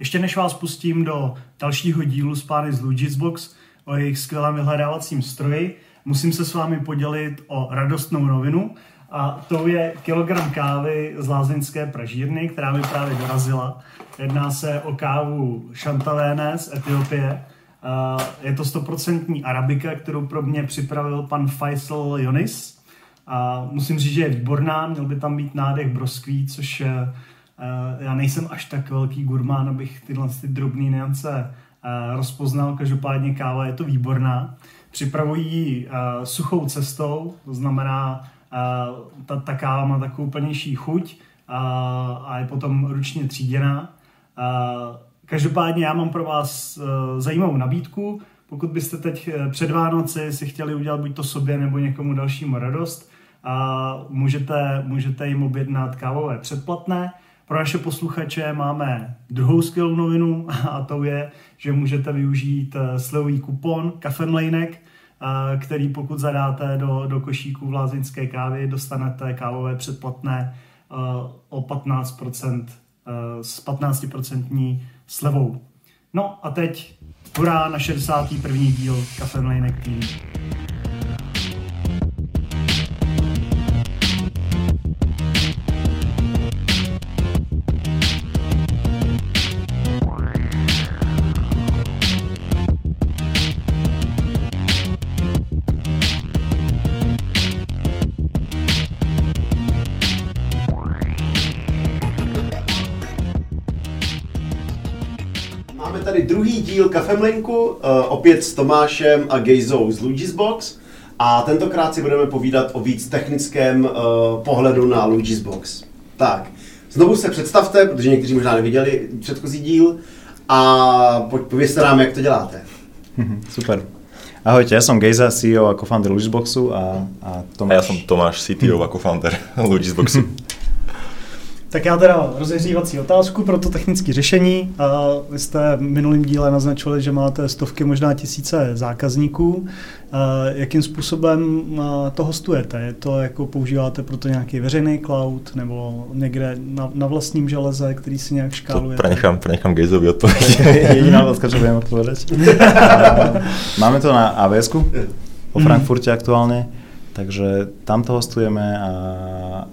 Ještě než vás pustím do dalšího dílu z pány z Luigi's o jejich skvělém vyhledávacím stroji, musím se s vámi podělit o radostnou novinu a to je kilogram kávy z Lázeňské pražírny, která mi právě dorazila. Jedná se o kávu Chantaléne z Etiopie. Je to 100% arabika, kterou pro mě připravil pan Faisal Yonis. A musím říct, že je výborná, měl by tam být nádech broskví, což Eh, já nejsem až tak velký gurmán, abych tyhle ty drobné niance eh, rozpoznal. Každopádně káva je to výborná. Připravují uh, suchou cestou, to znamená, ta, ta káva má takovou plnější chuť uh, a je potom ručně tříděná. Každopádně já mám pro vás zajímavou nabídku. Pokud byste teď před Vánoci si chtěli udělat buď to sobě nebo někomu dalšímu radost, uh, můžete, můžete jim objednat kávové předplatné. Pro naše posluchače máme druhou skvělou novinu a to je, že můžete využít eh, slevový kupon Kafemlejnek, eh, který pokud zadáte do, do košíku v lázinské kávy, dostanete kávové předplatné eh, o 15%, s 15% slevou. No a teď hurá na 61. díl Kafemlejnek TV. Díl Kafemlinku, uh, opět s Tomášem a Gejzou z Luigi's Box. A tentokrát si budeme povídat o víc technickém uh, pohledu na Luigi's Box. Tak, znovu se představte, protože někteří možná neviděli předchozí díl a po, povězte nám, jak to děláte. Super. Ahojte, ja som Gejza, CEO a co-founder Luigi's a, a Tomáš... A ja som Tomáš, CTO a co-founder Luigi's Boxu. Tak já teda rozehřívací otázku pro to technické řešení. Vy jste v minulém díle naznačili, že máte stovky, možná tisíce zákazníků. Jakým způsobem to hostujete? Je to jako používáte pro to nějaký veřejný cloud nebo někde na, na vlastním železe, který si nějak škáluje? To prenechám, prenechám Gejzovi odpověď. Jediná otázka, čo viem odpovedať. Máme to na AWS vo mhm. Frankfurte aktuálne Takže tam to hostujeme a,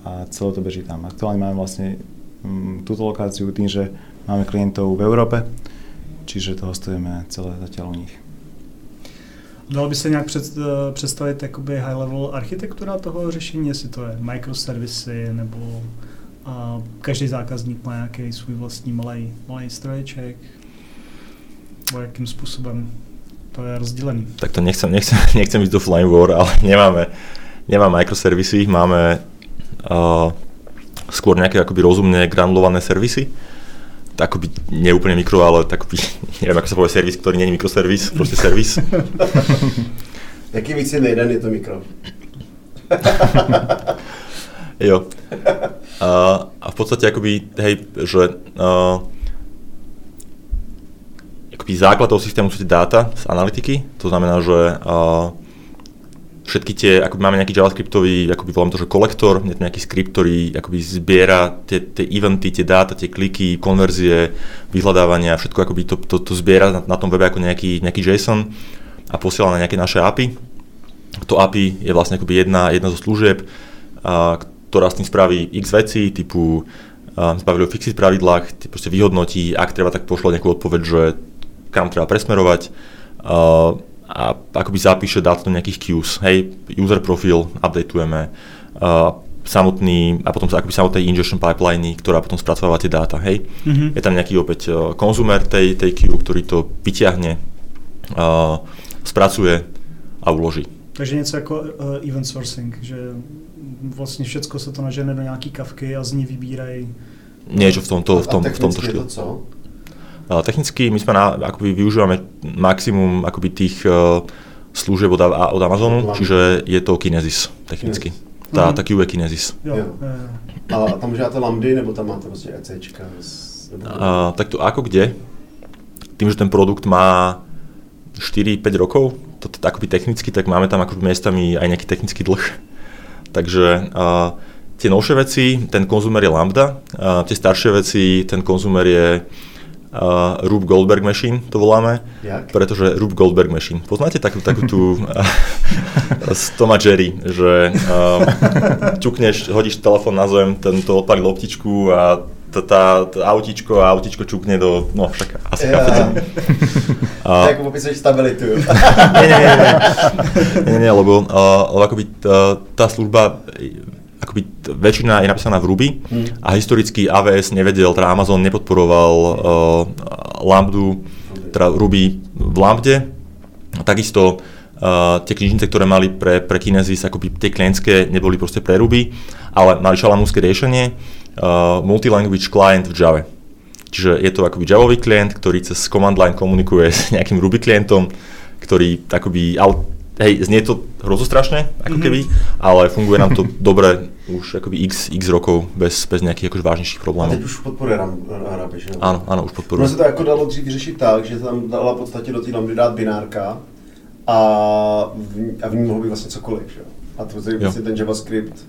a celé to beží tam. Aktuálne máme vlastne m, mm, túto lokáciu tým, že máme klientov v Európe, čiže to hostujeme celé zatiaľ u nich. Dalo by se nějak před, eh, představit jakoby high level architektura toho řešení, jestli to je microservisy nebo a každý zákazník má nějaký svůj vlastní malý, malý stroječek, nebo jakým způsobem to je rozdelený. Tak to nechcem, nechcem, nechcem ísť do Flying War, ale nemáme, nemáme microservisy, máme uh, skôr nejaké akoby rozumne granulované servisy. Akoby nie úplne mikro, ale tak neviem, ako sa povie servis, ktorý nie je mikroservis, proste servis. Jaký víc je jeden, je to mikro. jo. Uh, a v podstate akoby, hej, že uh, akoby toho systému sú tie dáta z analytiky, to znamená, že všetky tie, ako máme nejaký javascriptový, akoby volám to, že kolektor, je to nejaký skript, ktorý akoby zbiera tie, tie eventy, tie dáta, tie kliky, konverzie, vyhľadávania, všetko akoby to, to, to zbiera na, na tom webe ako nejaký, nejaký JSON a posiela na nejaké naše API. To API je vlastne akoby jedna, jedna zo služieb, a, ktorá s tým spraví x veci, typu a, zbavili o fixit pravidlách, proste vyhodnotí, ak treba, tak pošle nejakú odpoveď, že kam treba presmerovať uh, a akoby zapíše dáta do nejakých queues. Hej, user profil updateujeme, uh, samotný, a potom akoby samotné ingestion pipeline, ktorá potom spracováva tie dáta, hej. Mm-hmm. Je tam nejaký opäť uh, konzumer tej, tej queue, ktorý to vyťahne, uh, spracuje a uloží. Takže něco jako uh, event sourcing, že vlastně všechno se to nažene do nějaký kavky a z ní vybírají. Niečo v tomto, v tom, v tomto štýle. To co? Technicky my sme na, akoby využívame maximum akoby tých uh, služieb od, od Amazonu, čiže je to Kinesis technicky. Yes. Tá, mm. tá QA Kinesis. Jo. Jo. A tam užíváte lambdy, nebo tam máte prostě ECčka? Uh, tak to ako kde? Tým, že ten produkt má 4-5 rokov, to akoby technicky, tak máme tam akoby miestami aj nejaký technický dlh. Takže uh, tie novšie veci, ten konzumer je Lambda, uh, tie staršie veci, ten konzumer je uh, Rube Goldberg Machine, to voláme. Jak? Pretože Rube Goldberg Machine. Poznáte takú, takú tú z Toma Jerry, že uh, čukneš, hodíš telefón na zem, ten to odpalí loptičku a tá, tá, tá autíčko a autíčko čukne do, no však asi Ja. chápete. A- Tak popisuješ stabilitu. nie, nie, nie, nie. nie, nie lebo, uh, lebo akoby tá, tá služba, akoby väčšina je napísaná v Ruby Hmm. a historicky AWS nevedel, teda Amazon nepodporoval uh, Lambdu, teda Ruby v Lambde. Takisto uh, tie knižnice, ktoré mali pre, pre Kinesis, akoby tie klientské neboli proste pre Ruby, ale mali šalamúnske riešenie, uh, multilanguage client v Java. Čiže je to akoby Javový klient, ktorý cez command line komunikuje s nejakým Ruby klientom, ktorý akoby, ale, hej, znie to hrozostrašne, ako Mhm. keby, ale funguje nám to dobre už akoby x, x rokov bez, bez nejakých akože vážnejších A problémov. teď už podporuje Ram, Arabiš, nebo? Áno, áno, už Ono podporujem. se to jako dalo dřív vyřešit tak, že tam dala v podstatě do té lambdy dát binárka a v, ní- a v ní mohlo být vlastně cokoliv. Že? A to je vlastně ten JavaScript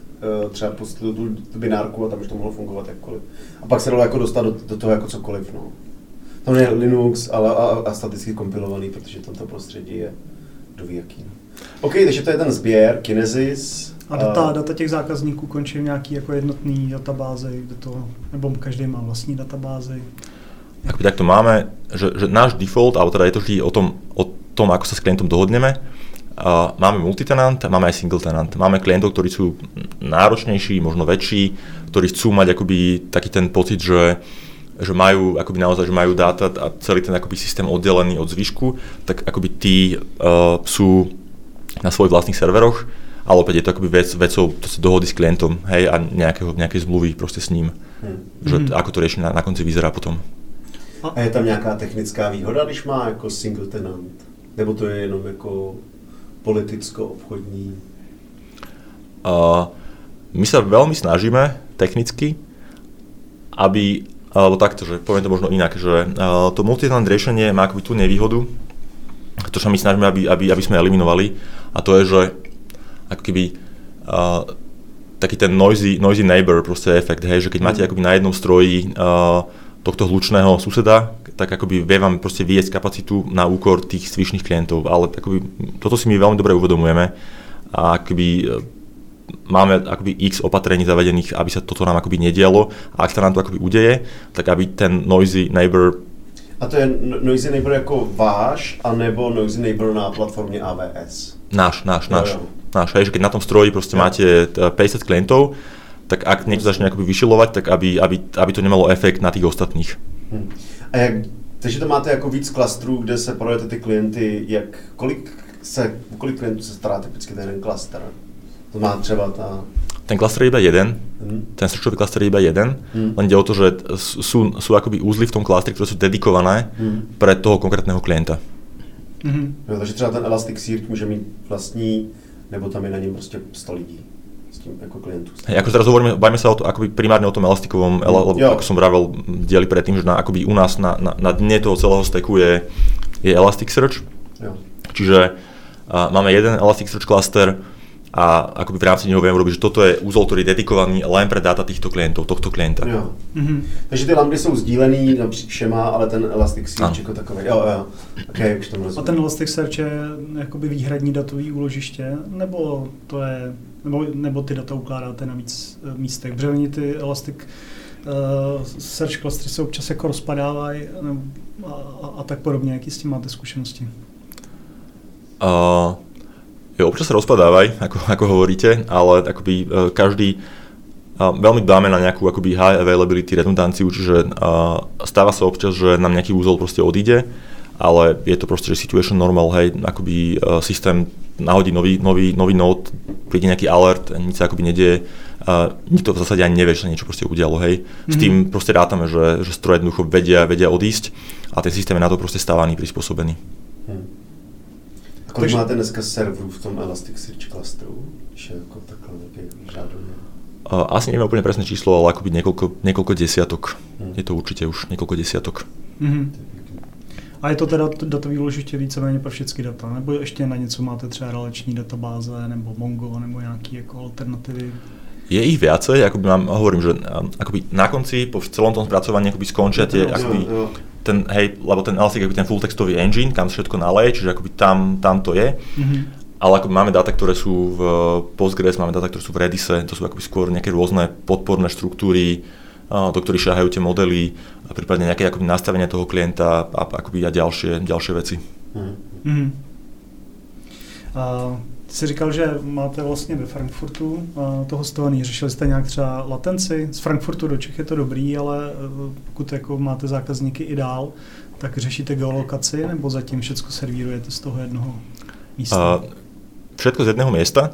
eh, třeba pustil tu, tu binárku a tam už to mohlo fungovat jakkoliv. A pak se dalo jako dostat do, do toho jako cokoliv. No. Tam je Linux ale, a, a staticky kompilovaný, protože tam to prostředí je kdo ví jaký. OK, takže to je ten sběr, Kinesis. A data, data těch zákazníků končí v nějaký jako jednotný databázi, kde to, nebo každý má vlastní databázi. Akoby takto máme, že, že náš default, alebo teda je to vždy o tom, o tom, ako sa s klientom dohodneme, Uh, máme multitenant a máme aj single tenant. Máme klientov, ktorí sú náročnejší, možno väčší, ktorí chcú mať akoby taký ten pocit, že, že majú akoby naozaj, že majú dáta a celý ten akoby systém oddelený od zvyšku, tak akoby tí uh, sú na svojich vlastných serveroch, ale opäť je to akoby vec, vecou to sa dohody s klientom, hej, a nejakého, nejakej zmluvy proste s ním, Hmm. že Mhm. ako to riešenie na, na konci vyzerá potom. A je tam nějaká technická výhoda, když má jako single tenant? Nebo to je jenom jako politicko-obchodní? Uh, my sa veľmi snažíme technicky, aby, alebo takto, že poviem to možno inak, že uh, to multitenant riešenie má akoby tú nevýhodu, to sa my snažíme, aby, aby, aby sme eliminovali, a to je, že ako keby uh, taký ten noisy, noisy neighbor proste efekt, hej, že keď máte akoby na jednom stroji uh, tohto hlučného suseda, tak akoby vie vám proste vyjesť kapacitu na úkor tých zvyšných klientov, ale akoby, toto si my veľmi dobre uvedomujeme a akoby máme akoby x opatrení zavedených, aby sa toto nám akoby nedialo a ak sa nám to akoby udeje, tak aby ten noisy neighbor A to je no- Noisy Neighbor jako váš, anebo Noisy Neighbor na platformě AWS? náš, náš, Jo, náš, jo. náš, hej, že keď na tom stroji proste Jo. máte t- 50 klientov, tak ak niekto začne akoby vyšilovať, tak aby, aby, aby to nemalo efekt na tých ostatných. Hm. A jak, takže to máte jako víc klastrů, kde se projete ty klienty, jak, kolik se, kolik klientů se stará typicky ten jeden klaster? To má třeba ta... Ten klaster je iba jeden, Hm? ten searchový klaster je iba jeden, Hmm. len ide o to, že sú, sú akoby úzly v tom klastri, ktoré sú dedikované Hmm. pre toho konkrétneho klienta. Mhm. Jo, takže třeba ten Elasticsearch může mít vlastní, nebo tam je na něm prostě 100 lidí s tím jako klientů. Hej, ako teraz hovoríme, bajme sa o to, akoby primárne o tom elastikovom, ele, lebo Jo. ako som vravel, dieli predtým, že na, akoby u nás na, na, na dne toho celého stacku je, je Elasticsearch, Jo. čiže uh, máme jeden Elasticsearch cluster a akoby v rámci neho vieme robiť, že toto je úzol, ktorý je dedikovaný len pre dáta týchto klientov, tohto klienta. Jo. Mhm. Takže ty lambdy jsou sdílený napříč všema, ale ten Elasticsearch Ano. jako takový. Jo, jo. OK, už tomu A rozumím. ten Elasticsearch je jakoby výhradní datový úložiště, nebo to je, nebo, nebo ty data ukládáte na víc eh, místech? Protože oni ty Elastic uh, search klastry se občas jako rozpadávají nebo- a, a, a tak podobně. Jaký s tím máte zkušenosti? Uh, jo, občas sa rozpadávaj, ako, ako hovoríte, ale akoby uh, každý uh, veľmi dbáme na nejakú akoby high availability redundanciu, čiže uh, stáva sa občas, že nám nejaký úzol proste odíde, ale je to proste, že situation normal, hej, akoby systém nahodí nový, nový, nový node, príde nejaký alert, nič sa akoby nedieje, uh, nikto v zásade ani nevie, že sa niečo proste udialo, hej. S Mhm. tým proste rátame, že, že stroje jednoducho vedia, vedia odísť a ten systém je na to proste stávaný, prispôsobený. A kolik Takže- máte dneska serverů v tom Elasticsearch clusteru? Je jako takhle nějaký řádově. Asi neviem úplne presné číslo, ale akoby niekoľko, niekoľko desiatok. Hmm. Je to určite už niekoľko desiatok. Mhm. A je to teda datový úložiště víceméně pro všechny data? Nebo ještě na něco máte třeba relační databáze, nebo Mongo, nebo nějaký jako alternativy? Je ich viacej, akoby mám, hovorím, že akoby na konci, po celom tom spracovaní akoby skončia tie, akoby, jo, jo. ten, hej, lebo ten Elastic je ten full textový engine, kam všetko naleje, čiže akoby tam, tam to je. Mm-hmm. Ale ako máme dáta, ktoré sú v Postgres, máme dáta, ktoré sú v Redise, to sú akoby skôr nejaké rôzne podporné štruktúry, do ktorých šahajú tie modely, a prípadne nejaké akoby nastavenie toho klienta a, akoby a ďalšie, ďalšie veci. Mm-hmm. Uh, jsi říkal, že máte vlastně ve Frankfurtu uh, to hostování. Řešili jste nějak třeba latenci? Z Frankfurtu do Čech je to dobrý, ale uh, pokud jako máte zákazníky i dál, tak řešíte geolokaci nebo zatím všechno servírujete z toho jednoho místa? Uh, všetko z jedného miesta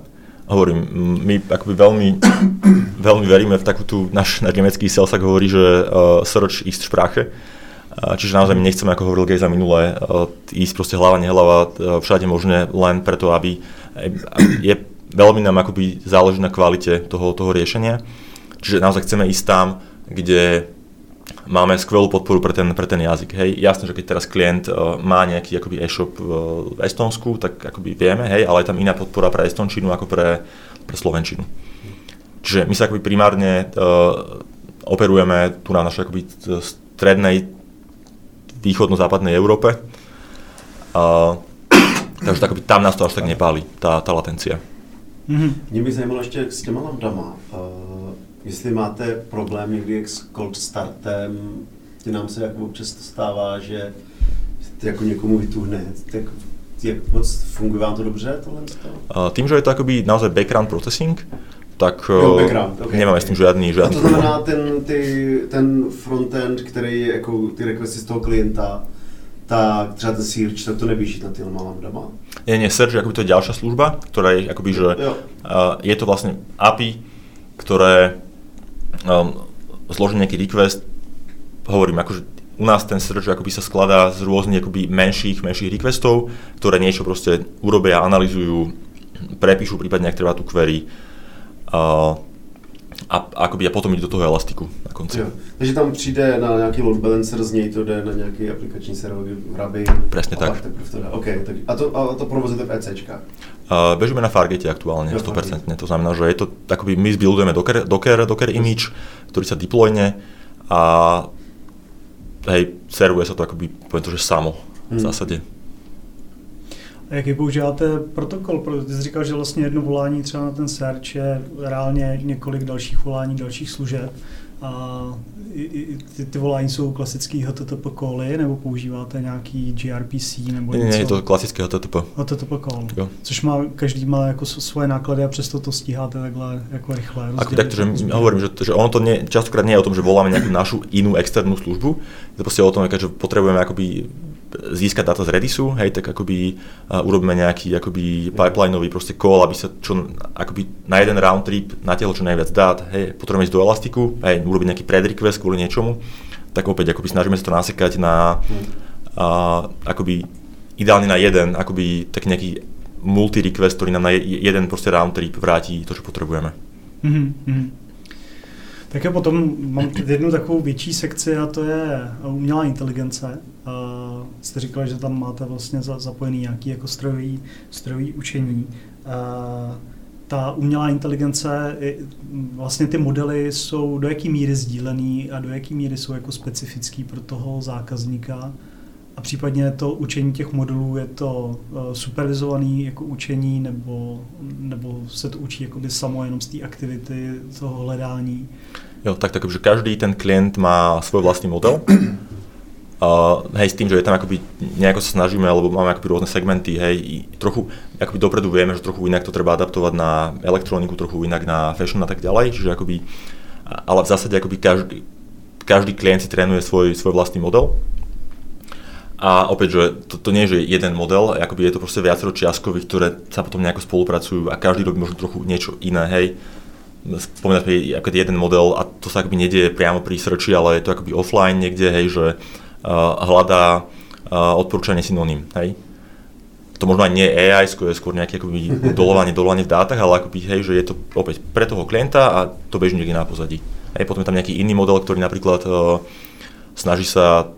hovorím, my akoby veľmi, veľmi veríme v takú tú, náš, náš nemecký sales hovorí, že uh, search ist Sprache, čiže naozaj my nechceme, ako hovoril Gej za minulé, uh, ísť proste hlava, nehlava, uh, všade možné len preto, aby je veľmi nám akoby záleží na kvalite toho, toho riešenia, čiže naozaj chceme ísť tam, kde máme skvelú podporu pre ten, pre ten jazyk. Hej, jasné, že keď teraz klient uh, má nejaký akoby e-shop uh, v Estonsku, tak akoby vieme, hej, ale je tam iná podpora pre Estončinu ako pre, pre Slovenčinu. Čiže my sa akoby primárne uh, operujeme tu na našej akoby strednej východno-západnej Európe. Uh, takže akoby tam nás to až tak nepáli, tá, tá latencia. Mm-hmm. Mě by zajímalo ještě s těma lambdama. Uh, Jestli máte problém někdy s cold startem, ty nám se jako občas stává, že jako někomu vytuhne, tak jak moc funguje vám to dobře tohle? Uh, tým, že je to akoby naozaj background processing, tak jo, background, okay, nemáme okay. s tím žádný, žádný A to znamená ten, ty, ten frontend, který jako ty requesty z toho klienta, tak třeba ten search, tak to neběží na tým lambdama? Nie, nie, search je akoby to je ďalšia služba, ktorá je akoby, že uh, je to vlastne API, ktoré um, zložiť nejaký request, hovorím, akože u nás ten search akoby sa skladá z rôznych akoby menších, menších requestov, ktoré niečo proste urobia, analyzujú, prepíšu prípadne, ak treba tú query. Uh, a akoby a potom ide do toho elastiku na konci. Jo. Takže tam přijde na nějaký load balancer, z něj to jde na nějaký aplikační server v Rabi. Presne tak. to jde. Okay, tak a to, a to provozujete v ECčkách? Uh, bežíme na Fargate aktuálne, jo, 100%. To znamená, že je to, akoby my zbuildujeme Docker, Docker, Docker image, ktorý sa deployne a hej, servuje sa to akoby, poviem to, že samo v hmm. A jaký používáte protokol? Ty jsi říkal, že vlastně jedno volání třeba na ten search je reálně několik dalších volání, dalších služeb. A ty, ty volání jsou klasický HTTP cally, nebo používáte nějaký gRPC nebo ne, něco? Ne, je to klasické HTTP. HTTP call, jo. což má, každý má jako svoje náklady a přesto to stíháte takhle jako rychle. Ako tak, že hovorím, že, že ono to nie, častokrát nie je o tom, že voláme nejakú našu inú externú službu, je to proste o tom, že potrebujeme akoby získať dáta z Redisu, hej, tak akoby urobíme nejaký akoby pipelineový proste call, aby sa čo, akoby na jeden round trip natiahlo čo najviac dát, hej, potrebujeme ísť do Elastiku, hej, urobiť nejaký predrequest kvôli niečomu, tak opäť akoby snažíme sa to nasekať na uh, akoby ideálne na jeden, akoby tak nejaký multi-request, ktorý nám na jeden proste round trip vráti to, čo potrebujeme. Mm-hmm. Tak jo, potom mám jednu takovou větší sekci a to je umělá inteligence. Uh, jste říkali, že tam máte vlastně zapojený nějaký jako strojový, strojový učení. Uh, ta umělá inteligence, vlastně ty modely jsou do jaký míry sdílený a do jaký míry jsou jako specifický pro toho zákazníka. A případně to učení těch modulů, je to supervizovaný jako učení nebo, nebo se to učí jakoby samo jenom z té aktivity, toho hledání? Jo, tak, tak každý ten klient má svoj vlastný model. Uh, hej, s tým, že je tam akoby, nejako sa snažíme, alebo máme akoby rôzne segmenty, hej, trochu akoby dopredu vieme, že trochu inak to treba adaptovať na elektroniku, trochu inak na fashion a tak ďalej, čiže akoby, ale v zásade akoby každý, každý klient si trénuje svoj, svoj vlastný model. A opäť, že to, to nie je že jeden model, akoby je to proste viacero čiastkových, ktoré sa potom nejako spolupracujú a každý robí možno trochu niečo iné, hej spomínať ako jeden model a to sa akoby nedieje priamo pri searchi, ale je to akoby offline niekde, hej, že uh, hľadá uh, odporúčanie synonym, hej. To možno aj nie AI, skôr, skôr nejaké akoby dolovanie, dolovanie v dátach, ale akoby, hej, že je to opäť pre toho klienta a to beží niekde na pozadí. Hej, potom je tam nejaký iný model, ktorý napríklad uh, snaží sa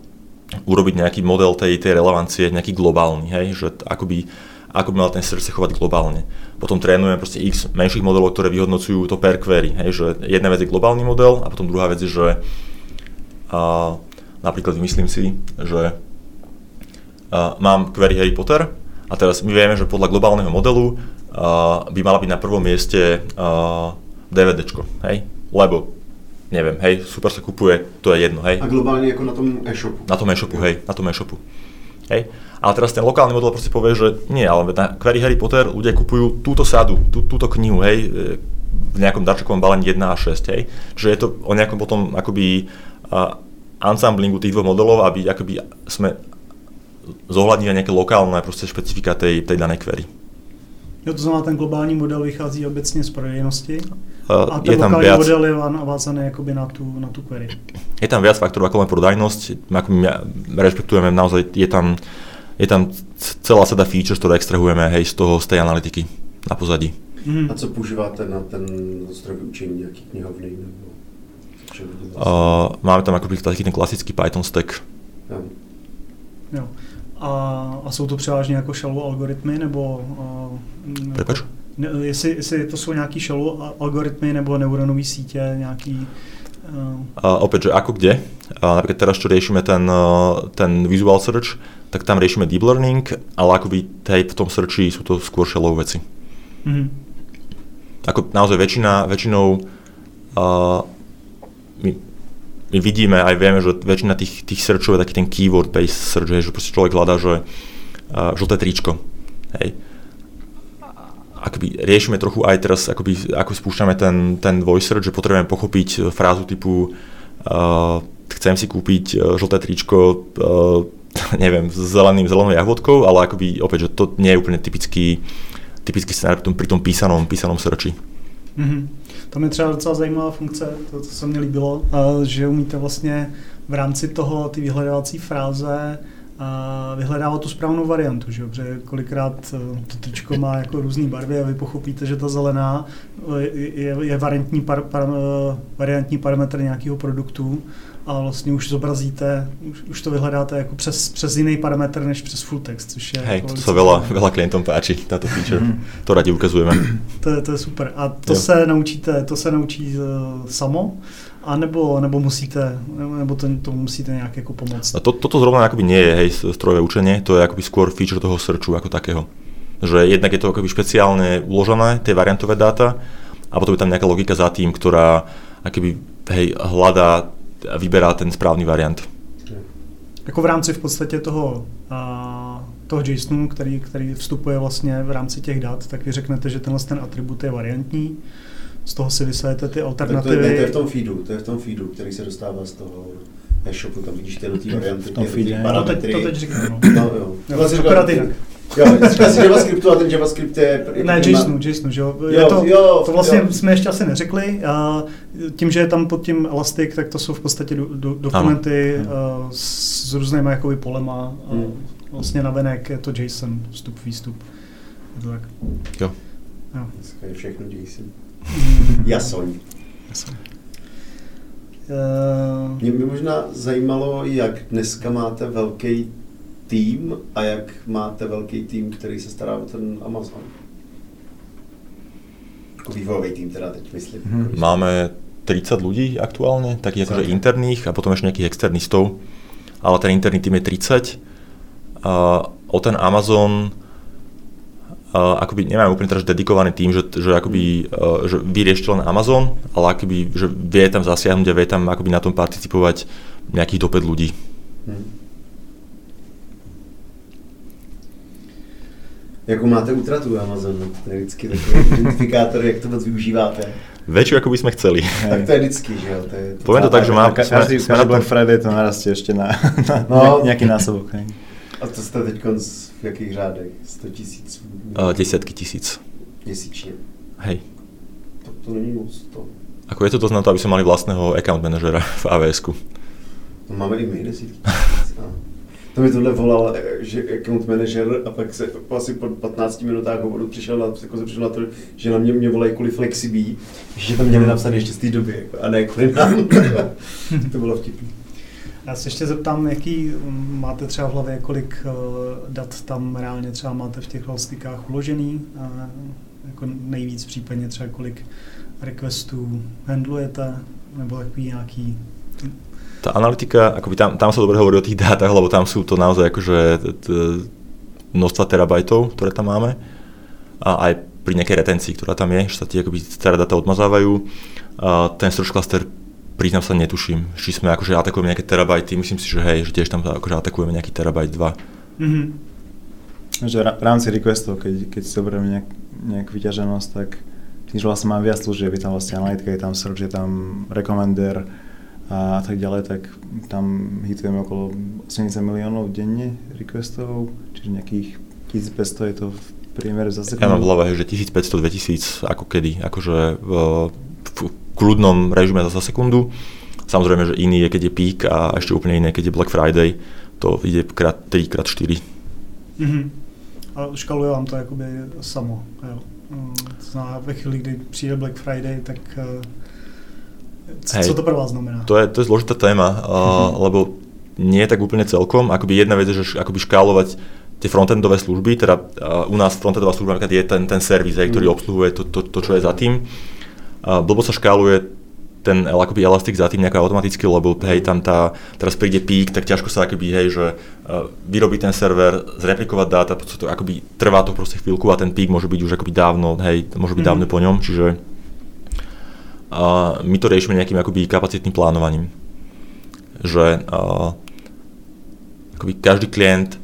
urobiť nejaký model tej, tej relevancie, nejaký globálny, hej, že akoby ako by mal ten server sa chovať globálne. Potom trénujeme proste x menších modelov, ktoré vyhodnocujú to per query. Hej, že jedna vec je globálny model a potom druhá vec je, že a, napríklad vymyslím si, že uh, mám query Harry Potter a teraz my vieme, že podľa globálneho modelu uh, by mala byť na prvom mieste uh, DVDčko, hej? Lebo neviem, hej, super sa kupuje, to je jedno, hej. A globálne ako na tom e-shopu. Na tom e-shopu, hej, na tom e-shopu. Hej. Ale teraz ten lokálny model proste povie, že nie, ale na query Harry Potter ľudia kupujú túto sadu, tú, túto knihu, hej, v nejakom darčekovom balení 1 a 6, hej. Čiže je to o nejakom potom akoby uh, ansamblingu tých dvoch modelov, aby akoby sme zohľadnili nejaké lokálne proste špecifika tej, tej danej query. Jo, to znamená, ten globální model vychází obecně z prodejnosti a je tam viac, model je navázaný jakoby na tu, na tu query. je tam viac faktorov ako len prodajnosť, ako my rešpektujeme naozaj, je tam, je tam celá sada features, ktoré extrahujeme hej, z toho, z tej analytiky na pozadí. Mhm. A co používáte na ten stroj vyučení, nějaký knihovny? Nebo? Uh, máme tam akoby taký ten klasický Python stack. Jo. Jo. A, a jsou to převážně jako shallow algoritmy, nebo... Uh, Prepač? Jestli, jestli to jsou nějaký shallow a- algoritmy nebo neuronové sítě, nějaký... Uh, Uh, opäť, že ako kde. Uh, napríklad teraz, čo riešime ten, uh, ten visual search, tak tam riešime deep learning, ale akoby hej, v tom searchi sú to skôr shallow veci. mhm. Ako naozaj väčšina, väčšinou uh, my, my vidíme aj vieme, že väčšina tých, tých searchov je taký ten keyword-based search, hej, že proste človek hľadá, že uh, žlté tričko. Hej. Akoby riešime trochu aj teraz, akoby, ako spúšťame ten, ten voice search, že potrebujeme pochopiť eh, frázu typu uh, chcem si kúpiť uh, žlté tričko uh, neviem, s zeleným, zelenou jahodkou, ale akoby opäť, že to nie je úplne typický, typický scenár pri tom, pri tom písanom, písanom searchi. Mhm. Tam je třeba docela zajímavá funkce, to, to se mně líbilo, že umíte vlastně v rámci toho, ty vyhledávací fráze a vyhledávat tu správnou variantu, že protože kolikrát eh, to tričko má jako různé barvy a vy pochopíte, že ta zelená eh, je, je variantní, par, par, eh, variantní parametr nějakého produktu a vlastně už zobrazíte, už, už to vyhledáte jako přes, přes jiný parametr než přes full text, což je Hej, to sa veľa, veľa klientom páči, táto feature. Mhm. To radi ukazujeme. To je, to je super. A to Jo. se naučíte, to se naučí uh, samo, a nebo, nebo musíte, nebo to, to musíte nějak jako pomoct. To, toto zrovna akoby nie je hej, strojové učenie, to je akoby skôr feature toho searchu ako takého. Že jednak je to akoby špeciálne uložené, tie variantové dáta, a potom je tam nejaká logika za tým, ktorá akoby, hej, hľadá a vyberá ten správny variant. Jako v rámci v podstatě toho, a, toho JSONu, který, který vstupuje vlastně v rámci těch dat, tak vy řeknete, že tenhle ten atribut je variantní, z toho si vysvětlete ty Tak to je, alternativy. ne, to je v tom feedu, to je v tom feedu, který se dostává z toho e-shopu, tam vidíš ty jednotlivé varianty, V tom ty jednotlivé no, teď, to teď říkám, no. No, jo. Jo, Vlastně akorát jinak. Jo, říkal si JavaScriptu a ten JavaScript je... Ne, JSONu, JSONu, že jo? Je Jo, to, jo, to vlastně jo. jsme ještě asi neřekli. A tím, že je tam pod tím Elastic, tak to jsou v podstatě do, do, dokumenty Ano. s, s různýma jakoby polema. A Hmm. vlastně navenek je to JSON, vstup, výstup. Je to tak. Jo. Jo. Dneska je všechno JSON. Mm. Jasoň. Eh, Mě by možná zajímalo, jak dneska máte velký tým a jak máte velký tým, který se stará o ten Amazon. Jako vývojový tým teda teď myslím. Mhm. Máme 30 ľudí aktuálne, takých akože interných a potom ešte nejakých externistov, ale ten interný tým je 30. A o ten Amazon a akoby nemáme úplne teraz dedikovaný tým, že, že, akoby, uh, že vyriešte len Amazon, ale akoby, že vie tam zasiahnuť a vie tam akoby na tom participovať nejakých do 5 ľudí. Hm. Jakou máte útratu Amazonu? To je vždycky takový identifikátor, jak to moc využíváte. Väčšiu, ako by sme chceli. Tak to je vždycky, že jo? To je, to Poviem to tak, že Ka- sme- každý, sme každý tom- Black Friday to narastie ešte na, na No. nejaký násobok. Hej. A to jste teď v jakých řádech? 100 tisíc Uh, desiatky tisíc. měsíčně. Hej. To, to není moc to. Ako je to dosť na to, aby sme mali vlastného account manažera v AWS-ku. To máme i my desítky tisíc. A to mi tohle volal, eh, že account manager a pak se asi po 15 minutách hovoru přišel na, jako přišel na to, že na mě, mě volají kvůli flexibí, že to měli napsat ještě z té doby, jako, a ne kvůli nám. to bylo vtipné. Já se ještě zeptám, jaký mm, máte třeba v hlavě, kolik eh, dat tam reálně třeba máte v těch elastikách uložený, a jako nejvíc případně třeba kolik requestů handlujete, nebo takový nějaký tá analytika, akoby tam, tam sa dobre hovorí o tých dátach, lebo tam sú to naozaj akože množstva terabajtov, ktoré tam máme. A aj pri nejakej retencii, ktorá tam je, že sa tie akoby staré dáta odmazávajú. A ten search cluster priznám sa netuším, či sme akože atakujeme nejaké terabajty, myslím si, že hej, že tiež tam akože atakujeme nejaký terabajt 2. Mm-hmm. Že v rámci requestov, keď, keď si zoberieme nejak, nejak vyťaženosť, tak tým, že vlastne mám viac služieb, je tam vlastne analytika, je tam search, je tam recommender a tak ďalej, tak tam hitujeme okolo 80 miliónov denne requestov, čiže nejakých 1500 je to v priemere za sekundu. Ja mám v hlave, že 1500-2000 ako kedy, akože v, v kľudnom režime za sekundu. Samozrejme, že iný je, keď je peak a ešte úplne iné, keď je Black Friday. To ide krát 3, krát 4. Mm-hmm. A škaluje vám to jakoby samo. Jo. Mm, to znamená, ve chvíli, kdy přijde Black Friday, tak co, Hej, co to pre vás znamená? To je, to je zložitá téma, mm-hmm. lebo nie je tak úplne celkom. Akoby jedna vec je, že akoby škálovať tie frontendové služby, teda uh, u nás frontendová služba je ten, ten servis, hej, ktorý mhm. obsluhuje to, to, to, čo je za tým. Blbo sa škáluje ten akoby elastik za tým nejako automaticky, lebo hej, tam tá, teraz príde pík, tak ťažko sa akoby, hej, že uh, vyrobí ten server, zreplikovať dáta, to akoby trvá to proste chvíľku a ten pík môže byť už akoby dávno, hej, môže byť mm. dávno po ňom, čiže uh, my to riešime nejakým akoby kapacitným plánovaním. Že uh, akoby každý klient,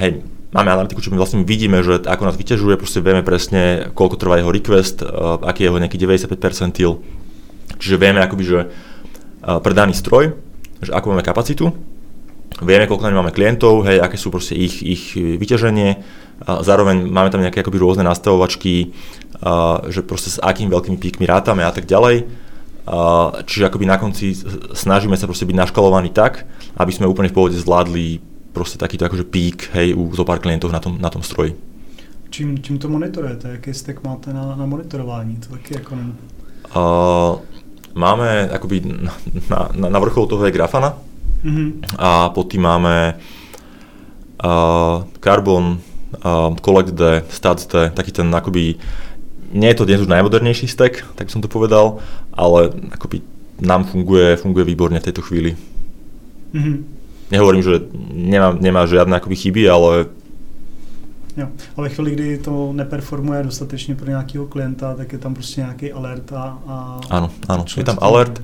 hej, máme analytiku, čo my vlastne vidíme, že ako nás vyťažuje, proste vieme presne, koľko trvá jeho request, uh, aký je jeho nejaký 95 percentil. Čiže vieme akoby, že uh, pre stroj, že ako máme kapacitu, vieme, koľko na máme klientov, hej, aké sú proste ich, ich vyťaženie, zároveň máme tam nejaké akoby rôzne nastavovačky, uh, že proste s akým veľkými píkmi rátame a tak ďalej. Čiže akoby na konci snažíme sa proste byť naškalovaní tak, aby sme úplne v pohode zvládli proste takýto akože pík, hej, u zo pár klientov na tom, na tom stroji. Čím, čím to monitorujete? Jaký stack máte na, na monitorování? To taky jako. Uh, máme akoby na, na, na vrchol toho je Grafana mm-hmm. a pod tým máme uh, Carbon, uh, Collect D, Stats D, taký ten akoby, nie je to dnes už najmodernejší stack, tak som to povedal, ale akoby nám funguje, funguje výborne v tejto chvíli. Mm-hmm nehovorím, že nemá, nemá žiadne akoby chyby, ale Jo. A ve chvíli, kdy to neperformuje dostatečně pro nějakého klienta, tak je tam prostě nějaký alert a... a áno, áno, je tam alert.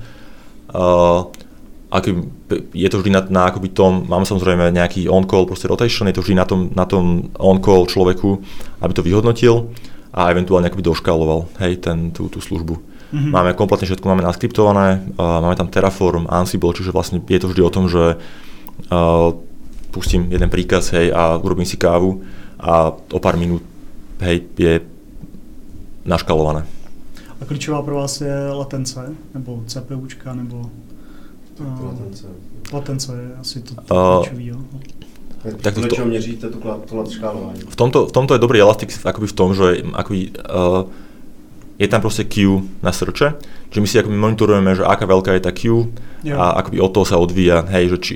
Uh, aký, je to vždy na, na akoby tom, máme samozrejme nejaký on-call, proste rotation, je to vždy na tom, na tom on-call človeku, aby to vyhodnotil a eventuálne akoby doškáloval, hej, ten, tú, tú službu. Mm-hmm. Máme kompletne všetko, máme naskriptované, uh, máme tam Terraform, Ansible, čiže vlastne je to vždy o tom, že uh, pustím jeden príkaz, hej, a urobím si kávu a o pár minút, hej, je naškalované. A klíčová pro vás je latence, nebo CPUčka, nebo... Uh, latence. Latence je asi to, to uh, klíčový, jo. Tak to, to, měříte to, to škálování? V tomto, v tomto je dobrý Elastic akoby v tom, že akoby, uh, je tam proste queue na srče, že my si akoby monitorujeme, že aká veľká je tá queue jo. a akoby od toho sa odvíja, hej, že či,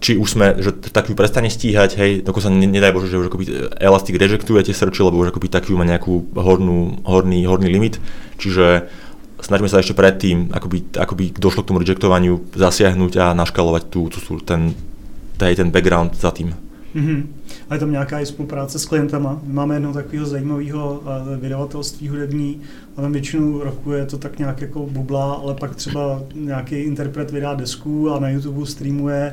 či už sme, že takú prestane stíhať, hej, dokonca nedaj Bože, že už akoby Elastic rejectuje tie searchy, lebo už akoby takú má nejakú hornú, horný, horný limit, čiže snažíme sa ešte predtým, akoby, akoby došlo k tomu rejectovaniu, zasiahnuť a naškalovať tú, tú, ten, ten background za tým. Mm-hmm. A je tam nějaká i spolupráce s klientama. Máme jedno takového zajímavého vydavatelství hudební a tam většinu roku je to tak nějak jako bubla, ale pak třeba nějaký interpret vydá desku a na YouTube streamuje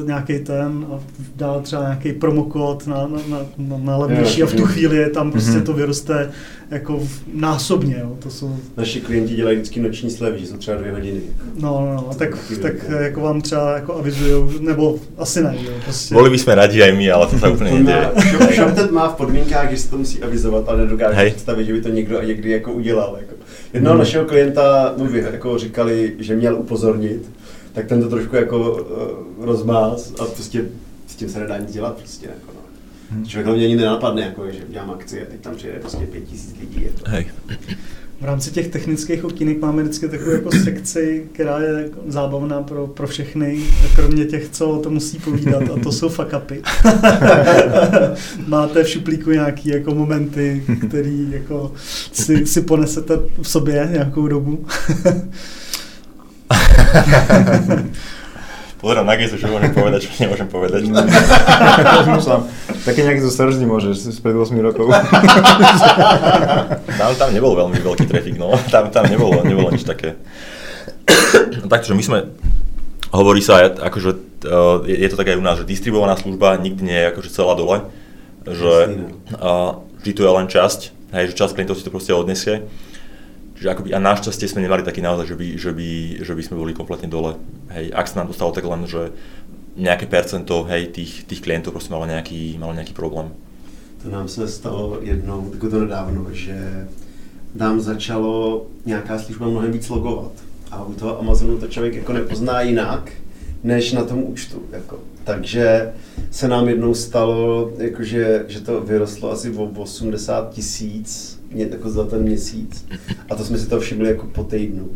uh, nějaký ten a dá třeba nějaký promokód na, na, na, na, na levnější a v tu chvíli je tam prostě mm-hmm. to vyroste jako násobně. Jo. To jsou... Naši klienti dělají vždycky noční slevy, že jsou třeba dvě hodiny. No, no, no tak, tak jako vám třeba jako avizujou, nebo asi ne. Jo, prostě. Boli bychom rádi aj my, ale to se úplně nejde. Shorted má v podmínkách, že se to musí avizovat, ale nedokážu představit, že by to někdo a někdy jako udělal. Jako. Jednoho hmm. našeho klienta mu jako říkali, že měl upozornit, tak ten to trošku jako uh, rozmáz a prostě s tím se nedá nic dělat prostě. Jako, no. Hmm. Člověk hlavně ani nenapadne, jako, že udělám akci a teď tam přijde prostě pět tisíc lidí. Je to. Hej. V rámci těch technických okinek máme vždycky takovou jako sekci, která je zábavná pro, pro všechny, kromě těch, co to musí povídat, a to jsou fakapy. Máte v šuplíku nějaký jako momenty, který jako si, si ponesete v sobě nějakou dobu? Pozerám na Gizu, čo môžem povedať, čo nemôžem povedať. Rozmýšľam, také nejaké zo Srždy môžeš z pred 8 rokov. tam, tam nebol veľmi veľký trafik, no. Tam, tam nebolo, nebolo nič také. Takže my sme, hovorí sa, akože uh, je to také u nás, že distribuovaná služba nikdy nie je akože celá dole, že uh, vždy tu je len časť, hej, že časť klientov si to proste odnesie. Čiže akoby, a našťastie sme nemali taký naozaj, že by, že, by, že by sme boli kompletne dole. Hej, ak sa nám dostalo tak len, že nejaké percento hej, tých, tých klientov proste malo nejaký, malo nejaký problém. To nám se stalo jednou, jako to nedávno, že nám začalo nějaká služba mnohem víc logovat. A u toho Amazonu to člověk jako nepozná jinak, než na tom účtu. Jako. Takže se nám jednou stalo, jakože, že to vyrostlo asi o 80 tisíc jako za ten měsíc. A to jsme si to všimli jako po týdnu.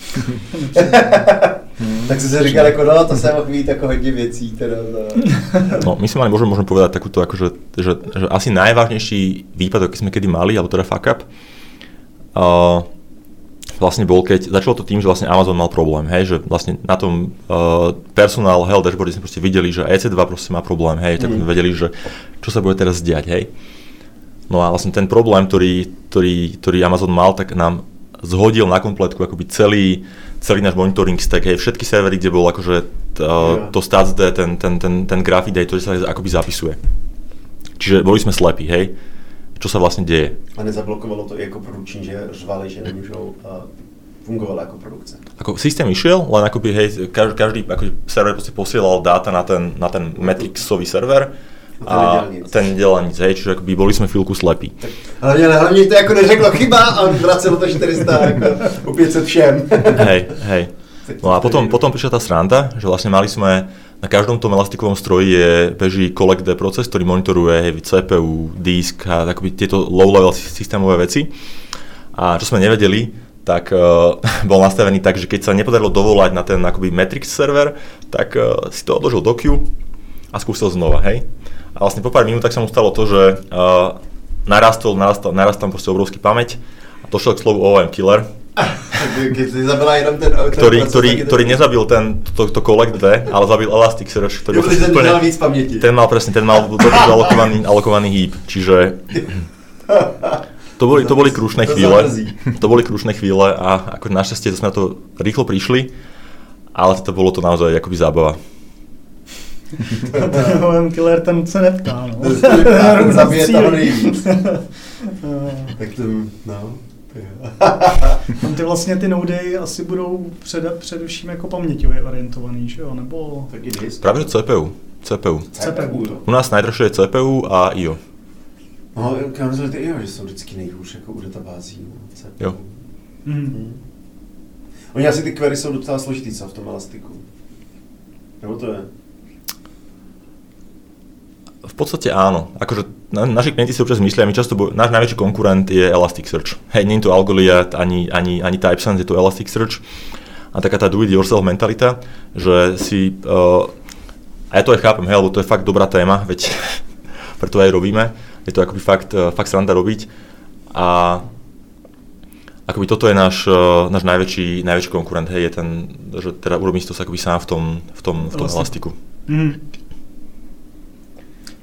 tak jsem si říkal, jako no, to se mohl být jako hodně věcí. Teda, no, my sme mali, môžem, môžem povedať takúto, akože, že, že asi najvážnejší výpadok, aký sme kedy mali, alebo teda fuck up, uh, vlastne bol, keď začalo to tým, že vlastne Amazon mal problém, hej, že vlastne na tom uh, personál health dashboarde sme proste videli, že EC2 proste má problém, hej, tak mm. sme vedeli, že čo sa bude teraz diať, hej. No a vlastne ten problém, ktorý, ktorý, ktorý Amazon mal, tak nám zhodil na kompletku akoby celý, celý náš monitoring stack, hej, všetky servery, kde bol akože t, uh, to stats ten, ten, ten, ten graphic day, to sa akoby zapisuje. Čiže boli sme slepí, hej čo sa vlastne deje. A nezablokovalo to i ako produkční, že řvali, že nemôžu uh, fungovala ako produkcia. Ako systém išiel, len akoby, hej, každý, každý ako server proste posielal dáta na ten, na ten Metrixový server a ten nic, hej, čiže akoby boli sme chvíľku slepí. Hlavne, hlavne to ako neřeklo chyba a vracelo to 400 ako o 500 všem. hej, hej. No a potom, potom prišla tá sranda, že vlastne mali sme na každom tom elastikovom stroji je, beží collect D proces, ktorý monitoruje hej, CPU, disk a takoby tieto low-level systémové veci. A čo sme nevedeli, tak uh, bol nastavený tak, že keď sa nepodarilo dovolať na ten akoby Matrix server, tak uh, si to odložil do queue a skúsil znova, hej. A vlastne po pár minútach sa mu stalo to, že uh, narastol, narastol, narastol proste obrovský pamäť a došiel k slovu OM killer, jenom ten, ten ktorý, ktorý, ktorý nezabil ten, to, to Collect 2, ale zabil Elasticsearch, ktorý jo, ten úplne, mal víc pamäti. Ten mal presne, ten mal dobrý alokovaný, alokovaný hýb, čiže to boli, to boli krušné chvíle. To boli krušné chvíle a ako našťastie sme na to rýchlo prišli, ale to bolo to naozaj akoby zábava. Ten killer ten se neptá, no. Zabije toho nejvíc. tak to, no. Tam ty vlastně ty nody asi budou před, především jako paměťově orientovaný, že jo? Nebo... Právě CPU. CPU. CPU. U nás nejdražší je CPU a IO. No, já myslím, že ty IO, že jsou vždycky nejhůř jako u databází. No, CPU. Jo. Mm. Mm. Oni asi ty query jsou docela složitý, co v tom Elastiku. Nebo to je? V podstate áno. Akože na, naši klienti si občas myslia, my často, bo, náš najväčší konkurent je Elasticsearch. Hej, nie je to Algoliath ani, ani, ani TypeSense, je to Elasticsearch. A taká tá do-it-yourself mentalita, že si, uh, a ja to aj chápem, hej, lebo to je fakt dobrá téma, veď preto aj robíme, je to akoby fakt, uh, fakt sranda robiť. A akoby toto je náš, uh, náš najväčší, najväčší konkurent, hej, je ten, že teda urobím si to akoby sám v tom, v tom, v tom Elastiku. Mm.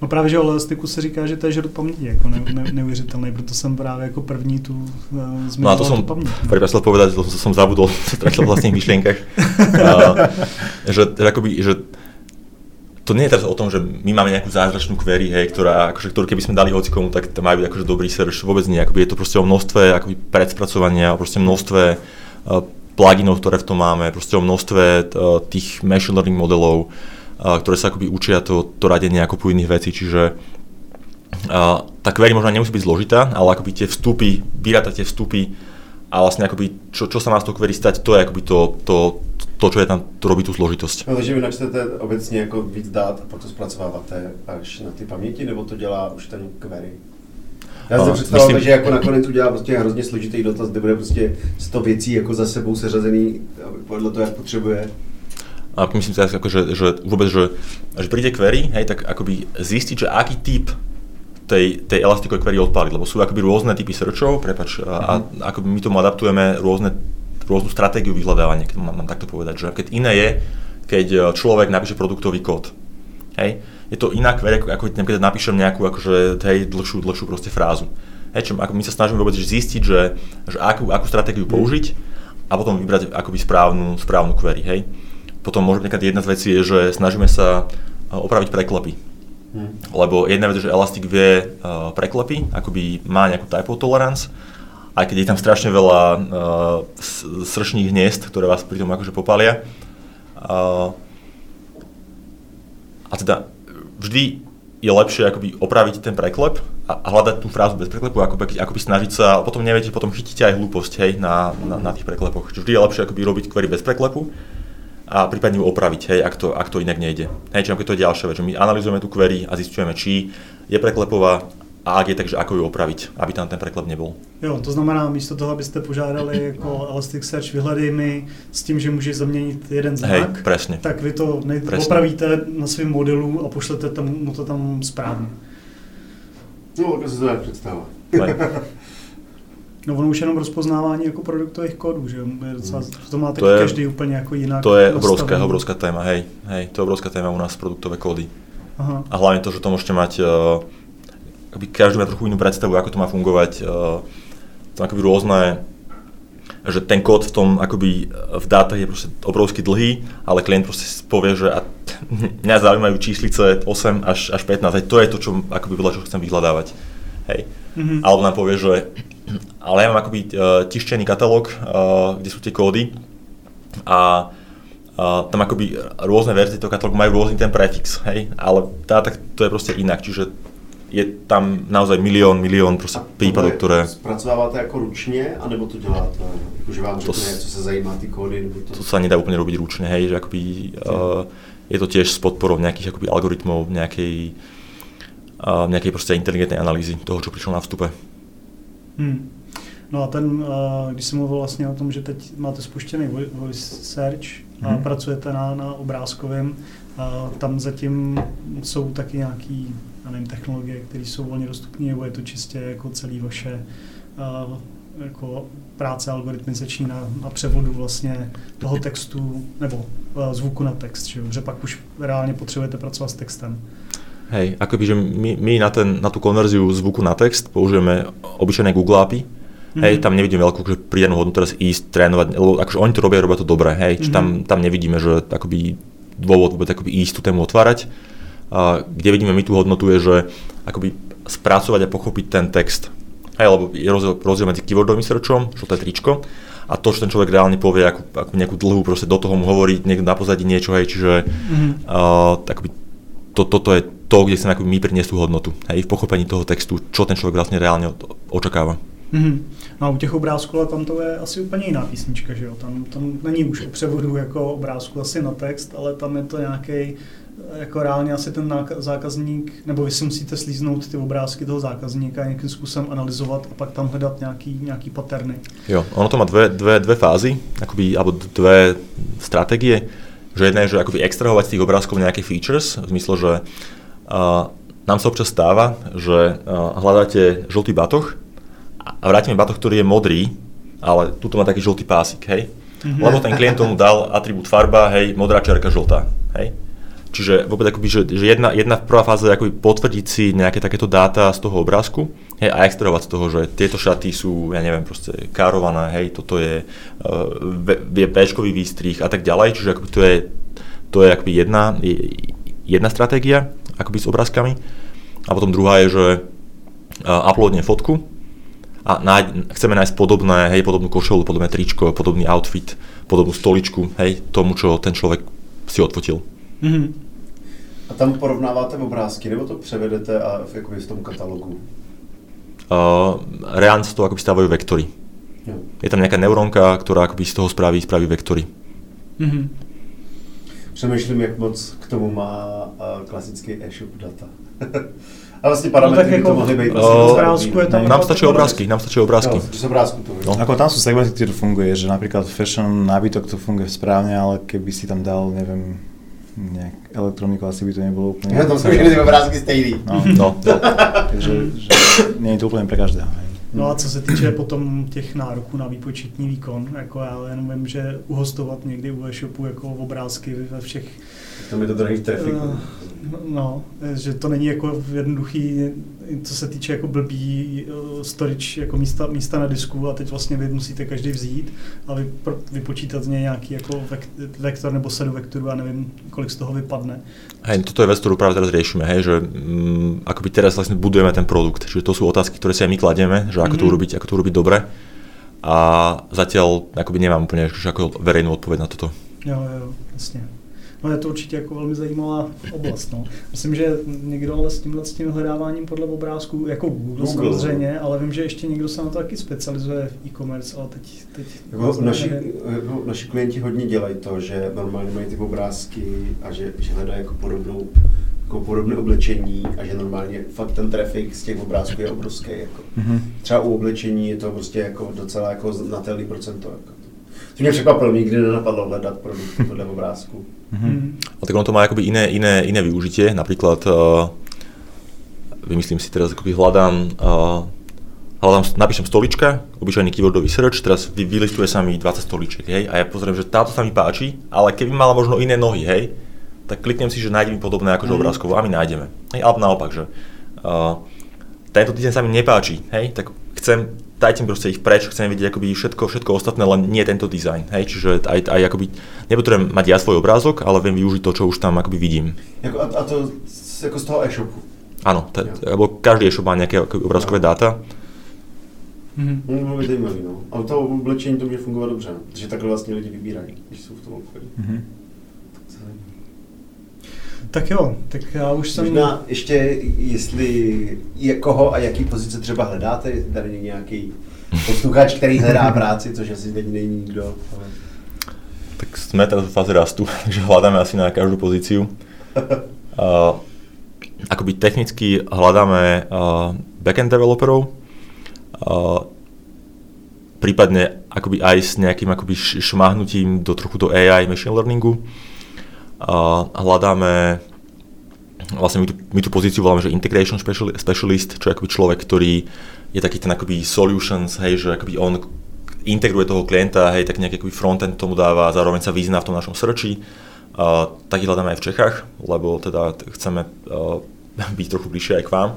No právě, že o elastiku se říká, že to je žrut paměti, jako ne, ne, neuvěřitelný, proto jsem právě jako první tu uh, No a to som pripasal povedať, to som zabudol, stratil v vlastných myšlienkach, uh, že, že, akoby, že to nie je teraz o tom, že my máme nejakú zázračnú query, hej, ktorá, akože, ktorú keby sme dali hocikomu, tak to majú akože dobrý search, vôbec nie, akoby je to proste o množstve akoby predspracovania, o proste množstve uh, pluginov, ktoré v tom máme, proste o množstve uh, tých machine learning modelov, ktoré sa akoby učia to, to radenie ako po iných vecí, čiže a, tá query možno nemusí byť zložitá, ale akoby tie vstupy, vyráta tie vstupy a vlastne akoby, čo, čo sa má z toho query stať, to je akoby to, to, to, čo je tam, to robí tú zložitosť. No, takže vy načtete obecně jako víc dát a to zpracováváte až na ty paměti, nebo to dělá už ten query? Já si představoval, myslím... že jako nakonec udělá prostě hrozně složitý dotaz, kde bude prostě 100 věcí jako za sebou seřazený podle toho, jak potřebuje a myslím si ako, že, že vôbec, že, že príde query, hej, tak akoby zistiť, že aký typ tej, tej elastikovej query odpaliť, lebo sú akoby rôzne typy searchov, prepač, mm-hmm. a, a mhm. akoby my tomu adaptujeme rôzne rôznu stratégiu vyhľadávania, keď mám, mám takto povedať. Že keď iné je, keď e, človek napíše produktový kód. Hej? Je to iná query, ako, ako keď napíšem nejakú akože, hej, dlhšiu, dlhšiu proste frázu. Hej, čo, ako my sa snažíme vôbec zistiť, že, že akú, akú stratégiu použiť a potom vybrať akoby správnu, správnu query. Hej? Potom možno jedna z vecí je, že snažíme sa opraviť preklepy. Hmm. Lebo jedna vec je, že Elastic vie uh, preklepy, akoby má nejakú typo tolerance, aj keď je tam strašne veľa uh, sršných hniezd, ktoré vás pri tom akože popália. Uh, a teda vždy je lepšie akoby opraviť ten preklep a, a hľadať tú frázu bez preklepu, ako, akoby snažiť sa, a potom neviete, potom chytíte aj hlúposť hej, na, na, na tých preklepoch. Čiže vždy je lepšie akoby robiť query bez preklepu, a prípadne ju opraviť, hej, ak to, ak to inak nejde. Hej, čiže to je ďalšia vec, že my analyzujeme tú query a zistujeme, či je preklepová a ak je, takže ako ju opraviť, aby tam ten preklep nebol. Jo, to znamená, místo toho, abyste požádali jako Elasticsearch, vyhledej mi s tím, že můžeš zaměnit jeden znak, Hej, presne. tak vy to nej- opravíte na svém modelu a pošlete tam, mu to tam správně. No, to se to tak představuje. No ono už jenom rozpoznávání jako produktových kódů, že docela, to má to je, každý úplně jako jinak. To je obrovská, obrovská téma, hej, hej, to je obrovská téma u nás produktové kódy. Aha. A hlavne to, že to môžete mať, uh, akoby každý má trochu inú predstavu, ako to má fungovať, uh, to akoby rôzne, že ten kód v tom, akoby v dátach je proste obrovsky dlhý, ale klient proste povie, že a mňa zaujímajú číslice 8 až, až 15, hej, to je to, čo akoby vedľa čo chcem vyhľadávať. Hej. Mm-hmm. Alebo nám povie, že ale ja mám akoby uh, tištený katalóg, uh, kde sú tie kódy a uh, tam akoby rôzne verzie toho katalógu majú rôzny ten prefix, hej, ale tá, tak to je proste inak, čiže je tam naozaj milión, milión proste prípadov, ktoré... Spracovávate ako ručne, anebo to děláte, že vám řekne, co sa zajímá ty kódy? Nebo to... to sa nedá úplne robiť ručne, hej, že akoby, uh, je to tiež s podporou nejakých akoby algoritmov, nejakej, uh, nejakej proste inteligentnej analýzy toho, čo prišlo na vstupe. Hmm. No a ten, eh, když jsem mluvil vlastně o tom, že teď máte spuštěný voice search a hmm. pracujete na, na obrázkovém, tam zatím jsou taky nějaký já nevím, technologie, které jsou volně dostupné, nebo je to čistě jako celý vaše uh, jako práce algoritmizační na, na převodu vlastně toho textu nebo uh, zvuku na text, že, že pak už reálně potřebujete pracovat s textem. Hej, akoby, že my, my na, ten, na tú konverziu zvuku na text použijeme obyčajné Google API. Mm-hmm. Hej, tam nevidíme veľkú že pridanú hodnotu teraz ísť, trénovať, lebo akože oni to robia, robia to dobre, hej, mm-hmm. tam, tam nevidíme, že akoby dôvod vôbec akoby ísť tú tému otvárať. A, kde vidíme my tú hodnotu je, že akoby spracovať a pochopiť ten text. Hej, lebo je rozdiel, rozdiel medzi keywordovým searchom, čo to je tričko, a to, čo ten človek reálne povie, ako, ako nejakú dlhú, proste do toho mu hovorí niekto na pozadí niečo, hej, čiže mm-hmm. uh, akoby to, toto je to, kde chceme my priniesť tú hodnotu. Hej, v pochopení toho textu, čo ten človek vlastne reálne očakáva. Mm-hmm. No a u těch obrázků, ale tam to je asi úplně jiná písnička, že jo? Tam, tam není už o převodu jako obrázku asi na text, ale tam je to nějaký jako reálně asi ten zákazník, nebo vy si musíte slíznout ty obrázky toho zákazníka a nějakým způsobem analyzovat a pak tam hledat nějaký, nějaký paterny. Jo, ono to má dve, dve, dve fázy, akoby, alebo dve stratégie že jedna je, že akoby extrahovať z tých obrázkov nejaké features, v zmysle, že uh, nám sa občas stáva, že uh, hľadáte žltý batoh a vrátime batoh, ktorý je modrý, ale tuto má taký žltý pásik, hej? Mm-hmm. Lebo ten klient tomu dal atribút farba, hej, modrá čerka, žltá, hej? Čiže vôbec akoby, že, že jedna, jedna prvá fáza je akoby potvrdiť si nejaké takéto dáta z toho obrázku hej, a extrahovať z toho, že tieto šaty sú, ja neviem, proste kárované, hej, toto je, uh, je béčkový výstrih a tak ďalej, čiže akoby to je, to je akoby jedna, jedna stratégia akoby s obrázkami a potom druhá je, že uh, uploadne fotku a nájde, chceme nájsť podobné, hej, podobnú košelu, podobné tričko, podobný outfit, podobnú stoličku, hej, tomu, čo ten človek si odfotil. Mm-hmm. A tam porovnáváte obrázky, nebo to převedete a v, jakoby v tom katalogu? Uh, reálne sa to akoby stávajú vektory. Jo. Je tam nejaká neurónka, ktorá akoby z toho spraví, spraví vektory. Mm-hmm. Přemýšlím, jak moc k tomu má uh, klasický e-shop data. A vlastně parametry no, tak jako, by to mohli být. Uh, obrázku je tam nám stačí obrázky, nám stačí obrázky. No, obrázku to no. Ako tam sú segmenty, to funguje, že napríklad fashion nábytok to funguje správne, ale keby si tam dal, neviem, nejak elektroniku asi by to nebolo úplne... Ja tam sú tie obrázky stejný. No, no. Takže že nie je to úplne pre každého. No a co se týče potom těch nároků na výpočetní výkon, jako já jenom vím, že uhostovat někdy u e-shopu jako obrázky ve všech tam je to drahý trafik. Uh, no, že to není jako jednoduchý, co se týče jako blbý uh, storage jako místa, místa na disku a teď vlastně vy musíte každý vzít a vy, vypočítat z něj nějaký jako vektor nebo sadu vektorů a nevím, kolik z toho vypadne. Hej, toto je vec, ktorú práve teraz riešime, hej, že mm, akoby teraz vlastne budujeme ten produkt, čiže to sú otázky, ktoré si aj my kladieme, že ako mm-hmm. to mhm. urobiť, ako to urobiť dobre a zatiaľ akoby nemám úplne že ako verejnú odpoveď na toto. Jo, jo, jasne. No je to určitě jako velmi zajímavá oblast. No. Myslím, že někdo ale s tímhle s tím hledáváním podle obrázků, jako Google, Google samozřejmě, ale vím, že ještě někdo se na to taky specializuje v e-commerce, ale teď... teď jako naši, jako naši klienti hodně dělají to, že normálně mají ty obrázky a že, že hledají jako podobnou jako podobné oblečení a že normálně fakt ten trafik z těch obrázků je obrovský. Jako. Mm-hmm. Třeba u oblečení je to prostě jako docela jako znatelný procento. Jako. To mě překvapilo, nikdy nenapadlo hledat produkty podle obrázku. Mm-hmm. A tak ono to má akoby iné, iné, iné využitie. Napríklad, uh, vymyslím si teraz, akoby hľadám, uh, hľadám, napíšem stolička, obyčajný keywordový search, teraz vy, vylistuje sa mi 20 stoličiek, hej, a ja pozriem, že táto sa mi páči, ale keby mala možno iné nohy, hej, tak kliknem si, že nájde mi podobné akože mm. obrázkovo a my nájdeme. Hej, alebo naopak, že uh, tento dizajn sa mi nepáči, hej, tak chcem dajte mi proste ich preč, chcem vidieť akoby všetko, všetko ostatné, len nie tento dizajn. Hej? Čiže aj, aj akoby, nepotrebujem mať ja svoj obrázok, ale viem využiť to, čo už tam akoby vidím. Jako, a, a to jako z toho e-shopu? Áno, t- lebo každý e-shop má nejaké obrázkové dáta. Mm-hmm. No, zajímavý, no. Ale to oblečení to může fungovat dobře, že takhle vlastně lidi vybírají, když jsou v tom obchodě. Mm-hmm. Tak jo, tak já už jsem... Možná ještě, jestli je koho a jaký pozice třeba hledáte, tady nějaký posluchač, který hledá práci, což asi teď není nikdo. Ale... Tak jsme teraz v fáze rastu, takže hľadáme asi na každú pozíciu. uh, akoby technicky hľadáme uh, backend developerov, uh, prípadne akoby aj s nejakým akoby šmahnutím do trochu do AI, machine learningu. Hľadáme vlastne my tú, my tú pozíciu voláme, že integration specialist, čo je akoby človek, ktorý je taký ten akoby solutions, hej, že akoby on integruje toho klienta, hej, tak nejaký akoby frontend tomu dáva, zároveň sa vyzná v tom našom searchi. Uh, taký hľadáme aj v Čechách, lebo teda chceme uh, byť trochu bližšie aj k vám,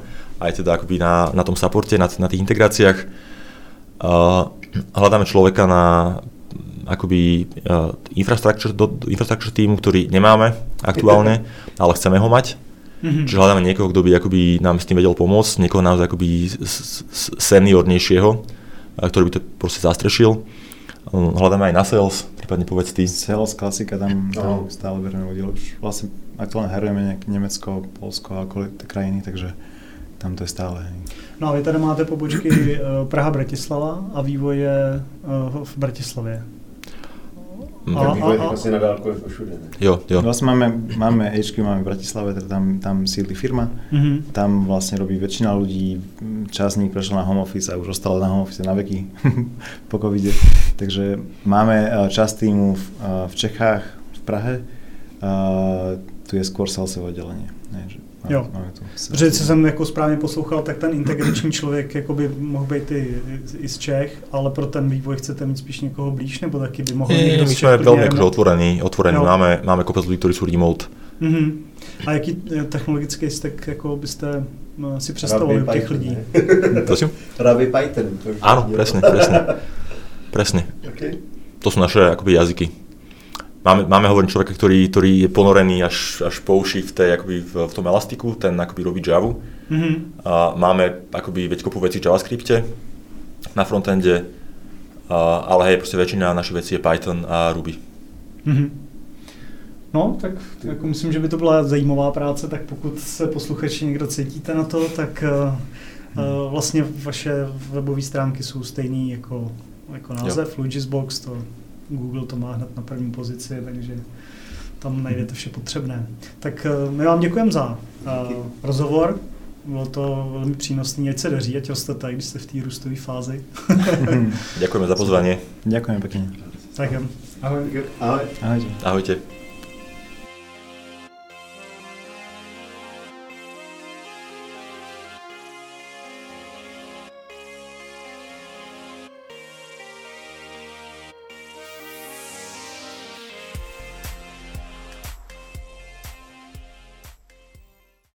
aj teda akoby na, na tom supporte, na, na tých integráciách. Uh, hľadáme človeka na akoby uh, infrastructure, do, infrastructure týmu, ktorý nemáme aktuálne, ale chceme ho mať. Mm-hmm. Čiže hľadáme niekoho, kto by akoby nám s tým vedel pomôcť, niekoho naozaj akoby seniornejšieho, ktorý by to proste zastrešil. Um, hľadáme aj na sales, prípadne povedz ty. Sales, klasika, tam, tam no. stále berieme ľudí. Už vlastne aktuálne harujeme nejaké Nemecko, Polsko a okolité krajiny, takže tam to je stále. No a vy tady máte pobočky eh, Praha-Bratislava a vývoj je eh, v Bratislavě. A, a, a, vlastně na dálku jako všude, ne? Jo, jo. Vlastne máme, máme HQ, máme v Bratislave, teda tam, tam sídli firma, mm-hmm. tam vlastne robí väčšina ľudí, časník prešiel na home office a už ostal na home office na veky po covide. Takže máme eh, časť týmu v, eh, v Čechách, v Prahe, a tu je skôr salesové oddelenie. Ne, že Jo. Protože co jsem jako správně poslouchal, tak ten integrační člověk jako by mohl být i, i z Čech, ale pro ten vývoj chcete mít spíš někoho blíž, nebo taky by mohl někdo My jsme velmi jako otvorení, otvorení. máme, máme kopec lidí, kteří jsou remote. Mm-hmm. A jaký eh, technologický stack jako byste eh, si představovali u těch lidí? Prosím? Ruby Python. Áno, presne, presne. Presne. Okay. To sú naše akoby jazyky máme, máme hovorím človeka, ktorý, ktorý je ponorený až, až po uši v, tej, akoby v, v tom elastiku, ten akoby robí Java. Mm-hmm. A máme akoby veď kopu vecí v JavaScripte na frontende, a, ale hej, proste väčšina našich vecí je Python a Ruby. Mm-hmm. No, tak jako myslím, že by to byla zajímavá práce, tak pokud se posluchači někdo cítíte na to, tak uh, vlastně vaše webové stránky jsou stejný jako, jako název, Lugisbox, to Google to má hned na první pozici, takže tam najdete vše potřebné. Tak eh, my vám děkujeme za uh, rozhovor. Bylo to velmi přínosné, ať se daří, ať rostete, když jste v té růstové fázi. Děkujeme za pozvání. Děkujeme pěkně. Tak jo. Ahoj. Ahoj. Ahojte. Ahojte.